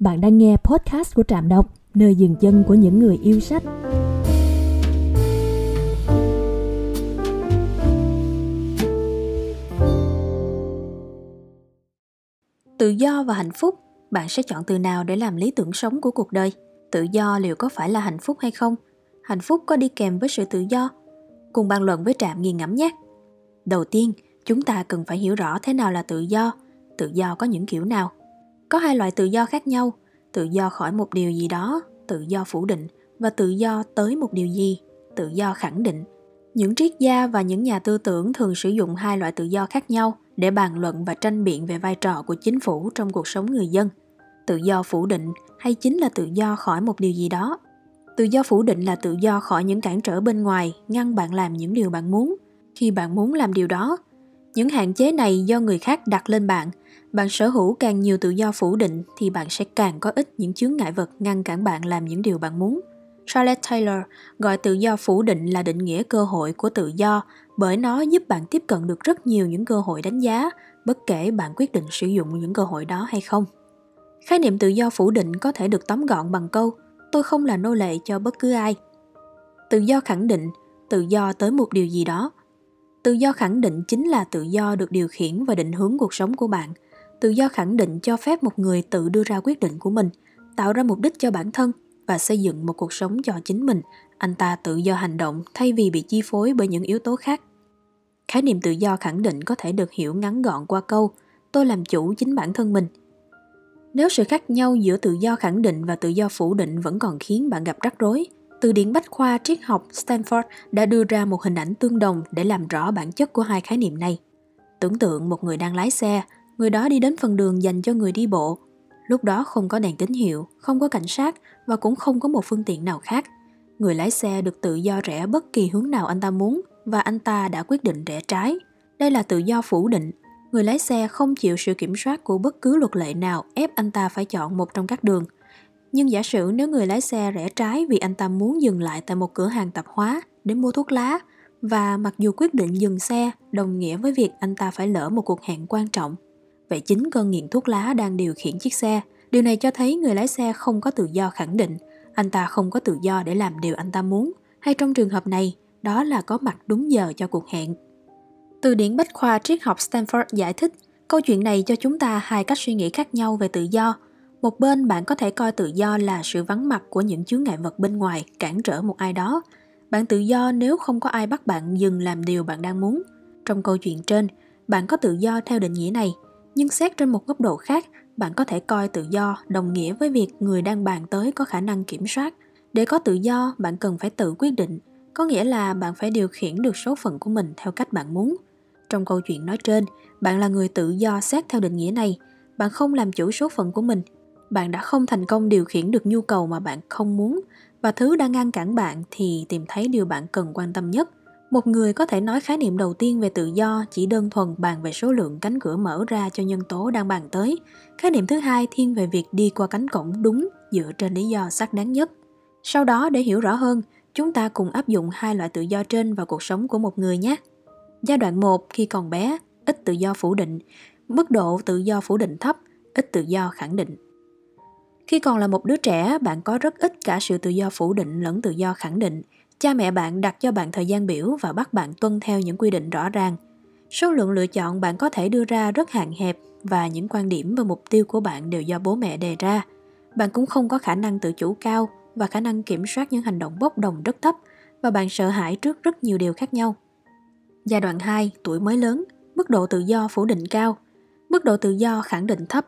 Bạn đang nghe podcast của Trạm Đọc, nơi dừng chân của những người yêu sách. Tự do và hạnh phúc, bạn sẽ chọn từ nào để làm lý tưởng sống của cuộc đời? Tự do liệu có phải là hạnh phúc hay không? Hạnh phúc có đi kèm với sự tự do? Cùng bàn luận với Trạm nghiền ngẫm nhé. Đầu tiên, chúng ta cần phải hiểu rõ thế nào là tự do. Tự do có những kiểu nào? Có hai loại tự do khác nhau, tự do khỏi một điều gì đó, tự do phủ định và tự do tới một điều gì, tự do khẳng định. Những triết gia và những nhà tư tưởng thường sử dụng hai loại tự do khác nhau để bàn luận và tranh biện về vai trò của chính phủ trong cuộc sống người dân. Tự do phủ định hay chính là tự do khỏi một điều gì đó. Tự do phủ định là tự do khỏi những cản trở bên ngoài, ngăn bạn làm những điều bạn muốn. Khi bạn muốn làm điều đó, những hạn chế này do người khác đặt lên bạn bạn sở hữu càng nhiều tự do phủ định thì bạn sẽ càng có ít những chướng ngại vật ngăn cản bạn làm những điều bạn muốn. Charlotte Taylor gọi tự do phủ định là định nghĩa cơ hội của tự do bởi nó giúp bạn tiếp cận được rất nhiều những cơ hội đánh giá, bất kể bạn quyết định sử dụng những cơ hội đó hay không. Khái niệm tự do phủ định có thể được tóm gọn bằng câu tôi không là nô lệ cho bất cứ ai. Tự do khẳng định, tự do tới một điều gì đó. Tự do khẳng định chính là tự do được điều khiển và định hướng cuộc sống của bạn – tự do khẳng định cho phép một người tự đưa ra quyết định của mình, tạo ra mục đích cho bản thân và xây dựng một cuộc sống cho chính mình. Anh ta tự do hành động thay vì bị chi phối bởi những yếu tố khác. Khái niệm tự do khẳng định có thể được hiểu ngắn gọn qua câu, tôi làm chủ chính bản thân mình. Nếu sự khác nhau giữa tự do khẳng định và tự do phủ định vẫn còn khiến bạn gặp rắc rối, từ điển bách khoa triết học stanford đã đưa ra một hình ảnh tương đồng để làm rõ bản chất của hai khái niệm này. Tưởng tượng một người đang lái xe người đó đi đến phần đường dành cho người đi bộ. Lúc đó không có đèn tín hiệu, không có cảnh sát và cũng không có một phương tiện nào khác. Người lái xe được tự do rẽ bất kỳ hướng nào anh ta muốn và anh ta đã quyết định rẽ trái. Đây là tự do phủ định. Người lái xe không chịu sự kiểm soát của bất cứ luật lệ nào ép anh ta phải chọn một trong các đường. Nhưng giả sử nếu người lái xe rẽ trái vì anh ta muốn dừng lại tại một cửa hàng tạp hóa để mua thuốc lá và mặc dù quyết định dừng xe đồng nghĩa với việc anh ta phải lỡ một cuộc hẹn quan trọng Vậy chính cơn nghiện thuốc lá đang điều khiển chiếc xe. Điều này cho thấy người lái xe không có tự do khẳng định, anh ta không có tự do để làm điều anh ta muốn, hay trong trường hợp này, đó là có mặt đúng giờ cho cuộc hẹn. Từ điển Bách khoa triết học Stanford giải thích, câu chuyện này cho chúng ta hai cách suy nghĩ khác nhau về tự do. Một bên bạn có thể coi tự do là sự vắng mặt của những chướng ngại vật bên ngoài cản trở một ai đó. Bạn tự do nếu không có ai bắt bạn dừng làm điều bạn đang muốn. Trong câu chuyện trên, bạn có tự do theo định nghĩa này – nhưng xét trên một góc độ khác, bạn có thể coi tự do, đồng nghĩa với việc người đang bàn tới có khả năng kiểm soát. Để có tự do, bạn cần phải tự quyết định. Có nghĩa là bạn phải điều khiển được số phận của mình theo cách bạn muốn. Trong câu chuyện nói trên, bạn là người tự do xét theo định nghĩa này. Bạn không làm chủ số phận của mình. Bạn đã không thành công điều khiển được nhu cầu mà bạn không muốn. Và thứ đang ngăn cản bạn thì tìm thấy điều bạn cần quan tâm nhất một người có thể nói khái niệm đầu tiên về tự do chỉ đơn thuần bàn về số lượng cánh cửa mở ra cho nhân tố đang bàn tới. Khái niệm thứ hai thiên về việc đi qua cánh cổng đúng dựa trên lý do xác đáng nhất. Sau đó để hiểu rõ hơn, chúng ta cùng áp dụng hai loại tự do trên vào cuộc sống của một người nhé. Giai đoạn 1 khi còn bé, ít tự do phủ định, mức độ tự do phủ định thấp, ít tự do khẳng định. Khi còn là một đứa trẻ, bạn có rất ít cả sự tự do phủ định lẫn tự do khẳng định – cha mẹ bạn đặt cho bạn thời gian biểu và bắt bạn tuân theo những quy định rõ ràng số lượng lựa chọn bạn có thể đưa ra rất hạn hẹp và những quan điểm và mục tiêu của bạn đều do bố mẹ đề ra bạn cũng không có khả năng tự chủ cao và khả năng kiểm soát những hành động bốc đồng rất thấp và bạn sợ hãi trước rất nhiều điều khác nhau. Giai đoạn 2, tuổi mới lớn, mức độ tự do phủ định cao, mức độ tự do khẳng định thấp.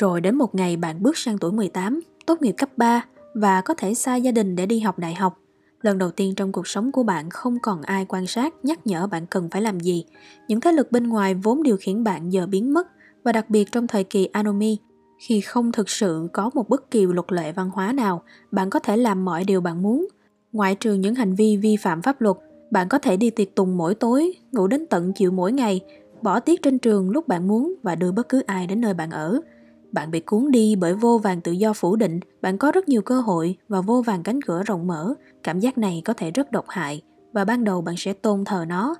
Rồi đến một ngày bạn bước sang tuổi 18, tốt nghiệp cấp 3 và có thể xa gia đình để đi học đại học lần đầu tiên trong cuộc sống của bạn không còn ai quan sát, nhắc nhở bạn cần phải làm gì. Những thế lực bên ngoài vốn điều khiển bạn giờ biến mất, và đặc biệt trong thời kỳ anomi, khi không thực sự có một bất kỳ luật lệ văn hóa nào, bạn có thể làm mọi điều bạn muốn. Ngoại trừ những hành vi vi phạm pháp luật, bạn có thể đi tiệc tùng mỗi tối, ngủ đến tận chiều mỗi ngày, bỏ tiết trên trường lúc bạn muốn và đưa bất cứ ai đến nơi bạn ở bạn bị cuốn đi bởi vô vàng tự do phủ định, bạn có rất nhiều cơ hội và vô vàng cánh cửa rộng mở. Cảm giác này có thể rất độc hại và ban đầu bạn sẽ tôn thờ nó.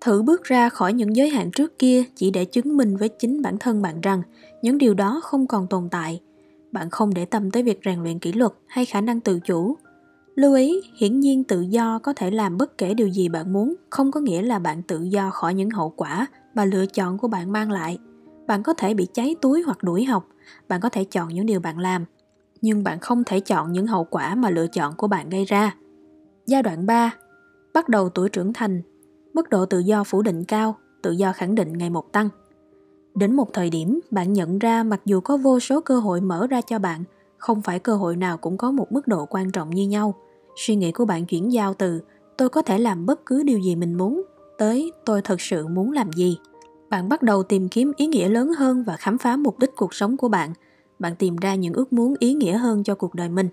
Thử bước ra khỏi những giới hạn trước kia chỉ để chứng minh với chính bản thân bạn rằng những điều đó không còn tồn tại. bạn không để tâm tới việc rèn luyện kỷ luật hay khả năng tự chủ. Lưu ý, hiển nhiên tự do có thể làm bất kể điều gì bạn muốn, không có nghĩa là bạn tự do khỏi những hậu quả mà lựa chọn của bạn mang lại. Bạn có thể bị cháy túi hoặc đuổi học, bạn có thể chọn những điều bạn làm, nhưng bạn không thể chọn những hậu quả mà lựa chọn của bạn gây ra. Giai đoạn 3. Bắt đầu tuổi trưởng thành, mức độ tự do phủ định cao, tự do khẳng định ngày một tăng. Đến một thời điểm, bạn nhận ra mặc dù có vô số cơ hội mở ra cho bạn, không phải cơ hội nào cũng có một mức độ quan trọng như nhau. Suy nghĩ của bạn chuyển giao từ tôi có thể làm bất cứ điều gì mình muốn tới tôi thật sự muốn làm gì. Bạn bắt đầu tìm kiếm ý nghĩa lớn hơn và khám phá mục đích cuộc sống của bạn. Bạn tìm ra những ước muốn ý nghĩa hơn cho cuộc đời mình.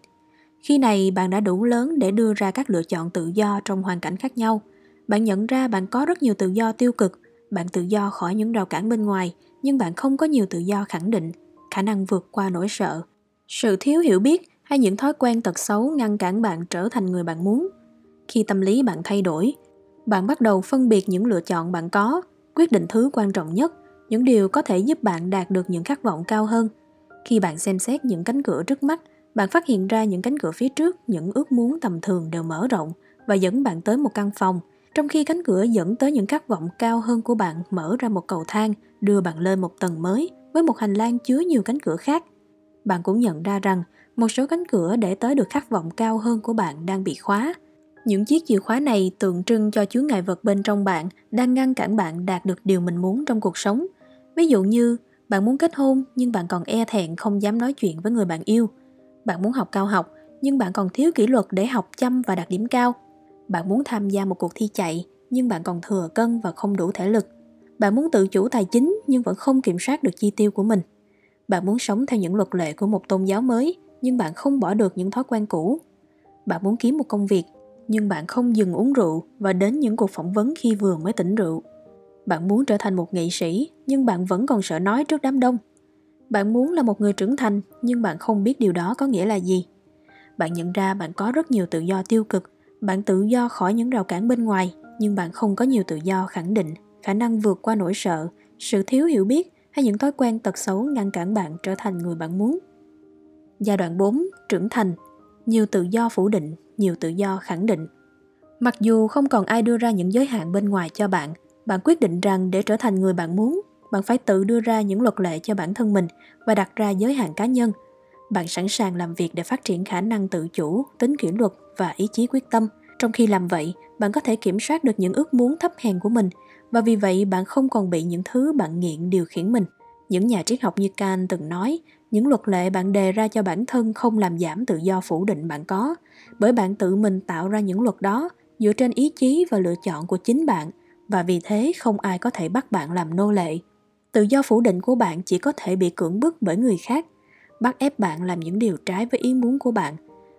Khi này bạn đã đủ lớn để đưa ra các lựa chọn tự do trong hoàn cảnh khác nhau. Bạn nhận ra bạn có rất nhiều tự do tiêu cực, bạn tự do khỏi những rào cản bên ngoài, nhưng bạn không có nhiều tự do khẳng định, khả năng vượt qua nỗi sợ. Sự thiếu hiểu biết hay những thói quen tật xấu ngăn cản bạn trở thành người bạn muốn. Khi tâm lý bạn thay đổi, bạn bắt đầu phân biệt những lựa chọn bạn có, quyết định thứ quan trọng nhất, những điều có thể giúp bạn đạt được những khát vọng cao hơn. Khi bạn xem xét những cánh cửa trước mắt, bạn phát hiện ra những cánh cửa phía trước, những ước muốn tầm thường đều mở rộng và dẫn bạn tới một căn phòng, trong khi cánh cửa dẫn tới những khát vọng cao hơn của bạn mở ra một cầu thang, đưa bạn lên một tầng mới với một hành lang chứa nhiều cánh cửa khác. Bạn cũng nhận ra rằng một số cánh cửa để tới được khát vọng cao hơn của bạn đang bị khóa. Những chiếc chìa khóa này tượng trưng cho chứa ngại vật bên trong bạn đang ngăn cản bạn đạt được điều mình muốn trong cuộc sống. Ví dụ như, bạn muốn kết hôn nhưng bạn còn e thẹn không dám nói chuyện với người bạn yêu. Bạn muốn học cao học nhưng bạn còn thiếu kỷ luật để học chăm và đạt điểm cao. Bạn muốn tham gia một cuộc thi chạy nhưng bạn còn thừa cân và không đủ thể lực. Bạn muốn tự chủ tài chính nhưng vẫn không kiểm soát được chi tiêu của mình. Bạn muốn sống theo những luật lệ của một tôn giáo mới nhưng bạn không bỏ được những thói quen cũ. Bạn muốn kiếm một công việc nhưng bạn không dừng uống rượu và đến những cuộc phỏng vấn khi vừa mới tỉnh rượu. Bạn muốn trở thành một nghệ sĩ nhưng bạn vẫn còn sợ nói trước đám đông. Bạn muốn là một người trưởng thành nhưng bạn không biết điều đó có nghĩa là gì. Bạn nhận ra bạn có rất nhiều tự do tiêu cực, bạn tự do khỏi những rào cản bên ngoài nhưng bạn không có nhiều tự do khẳng định, khả năng vượt qua nỗi sợ, sự thiếu hiểu biết hay những thói quen tật xấu ngăn cản bạn trở thành người bạn muốn. Giai đoạn 4, trưởng thành, nhiều tự do phủ định, nhiều tự do khẳng định. Mặc dù không còn ai đưa ra những giới hạn bên ngoài cho bạn, bạn quyết định rằng để trở thành người bạn muốn, bạn phải tự đưa ra những luật lệ cho bản thân mình và đặt ra giới hạn cá nhân. Bạn sẵn sàng làm việc để phát triển khả năng tự chủ, tính kỷ luật và ý chí quyết tâm. Trong khi làm vậy, bạn có thể kiểm soát được những ước muốn thấp hèn của mình và vì vậy bạn không còn bị những thứ bạn nghiện điều khiển mình. Những nhà triết học như Kant từng nói, những luật lệ bạn đề ra cho bản thân không làm giảm tự do phủ định bạn có, bởi bạn tự mình tạo ra những luật đó dựa trên ý chí và lựa chọn của chính bạn và vì thế không ai có thể bắt bạn làm nô lệ. Tự do phủ định của bạn chỉ có thể bị cưỡng bức bởi người khác, bắt ép bạn làm những điều trái với ý muốn của bạn.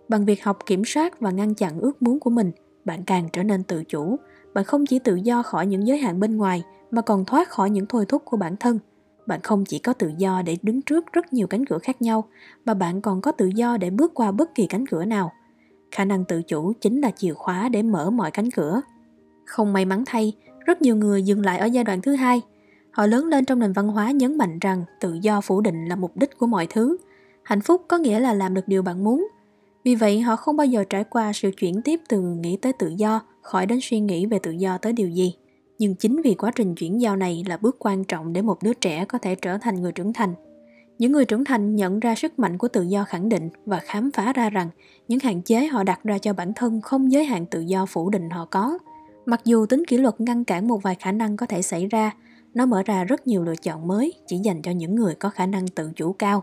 Bằng việc học kiểm soát và ngăn chặn ước muốn của mình, bạn càng trở nên tự chủ. Bạn không chỉ tự do khỏi những giới hạn bên ngoài mà còn thoát khỏi những thôi thúc của bản thân – bạn không chỉ có tự do để đứng trước rất nhiều cánh cửa khác nhau, mà bạn còn có tự do để bước qua bất kỳ cánh cửa nào. Khả năng tự chủ chính là chìa khóa để mở mọi cánh cửa. Không may mắn thay, rất nhiều người dừng lại ở giai đoạn thứ hai. Họ lớn lên trong nền văn hóa nhấn mạnh rằng tự do phủ định là mục đích của mọi thứ. Hạnh phúc có nghĩa là làm được điều bạn muốn. Vì vậy, họ không bao giờ trải qua sự chuyển tiếp từ nghĩ tới tự do, khỏi đến suy nghĩ về tự do tới điều gì nhưng chính vì quá trình chuyển giao này là bước quan trọng để một đứa trẻ có thể trở thành người trưởng thành. Những người trưởng thành nhận ra sức mạnh của tự do khẳng định và khám phá ra rằng những hạn chế họ đặt ra cho bản thân không giới hạn tự do phủ định họ có. Mặc dù tính kỷ luật ngăn cản một vài khả năng có thể xảy ra, nó mở ra rất nhiều lựa chọn mới chỉ dành cho những người có khả năng tự chủ cao.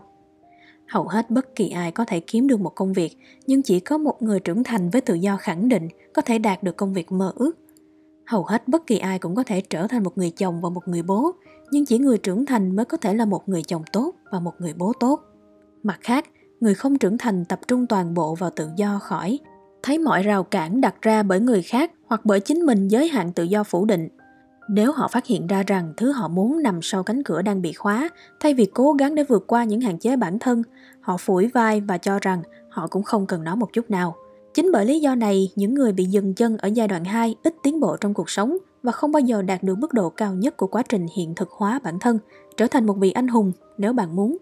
Hầu hết bất kỳ ai có thể kiếm được một công việc, nhưng chỉ có một người trưởng thành với tự do khẳng định có thể đạt được công việc mơ ước hầu hết bất kỳ ai cũng có thể trở thành một người chồng và một người bố, nhưng chỉ người trưởng thành mới có thể là một người chồng tốt và một người bố tốt. Mặt khác, người không trưởng thành tập trung toàn bộ vào tự do khỏi, thấy mọi rào cản đặt ra bởi người khác hoặc bởi chính mình giới hạn tự do phủ định. Nếu họ phát hiện ra rằng thứ họ muốn nằm sau cánh cửa đang bị khóa, thay vì cố gắng để vượt qua những hạn chế bản thân, họ phủi vai và cho rằng họ cũng không cần nó một chút nào. Chính bởi lý do này, những người bị dừng chân ở giai đoạn 2 ít tiến bộ trong cuộc sống và không bao giờ đạt được mức độ cao nhất của quá trình hiện thực hóa bản thân, trở thành một vị anh hùng nếu bạn muốn.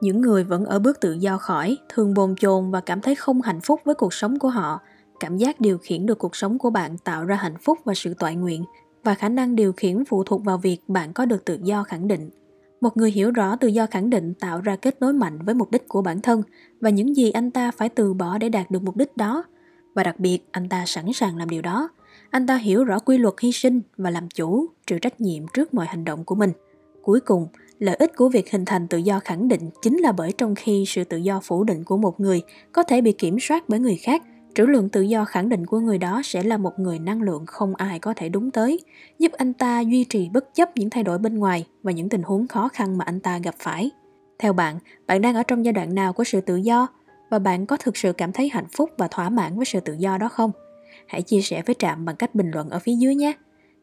Những người vẫn ở bước tự do khỏi, thường bồn chồn và cảm thấy không hạnh phúc với cuộc sống của họ. Cảm giác điều khiển được cuộc sống của bạn tạo ra hạnh phúc và sự toại nguyện, và khả năng điều khiển phụ thuộc vào việc bạn có được tự do khẳng định. Một người hiểu rõ tự do khẳng định tạo ra kết nối mạnh với mục đích của bản thân và những gì anh ta phải từ bỏ để đạt được mục đích đó. Và đặc biệt, anh ta sẵn sàng làm điều đó. Anh ta hiểu rõ quy luật hy sinh và làm chủ, chịu trách nhiệm trước mọi hành động của mình. Cuối cùng, lợi ích của việc hình thành tự do khẳng định chính là bởi trong khi sự tự do phủ định của một người có thể bị kiểm soát bởi người khác, trữ lượng tự do khẳng định của người đó sẽ là một người năng lượng không ai có thể đúng tới, giúp anh ta duy trì bất chấp những thay đổi bên ngoài và những tình huống khó khăn mà anh ta gặp phải. Theo bạn, bạn đang ở trong giai đoạn nào của sự tự do và bạn có thực sự cảm thấy hạnh phúc và thỏa mãn với sự tự do đó không? Hãy chia sẻ với Trạm bằng cách bình luận ở phía dưới nhé.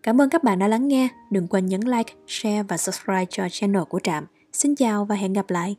Cảm ơn các bạn đã lắng nghe. Đừng quên nhấn like, share và subscribe cho channel của Trạm. Xin chào và hẹn gặp lại.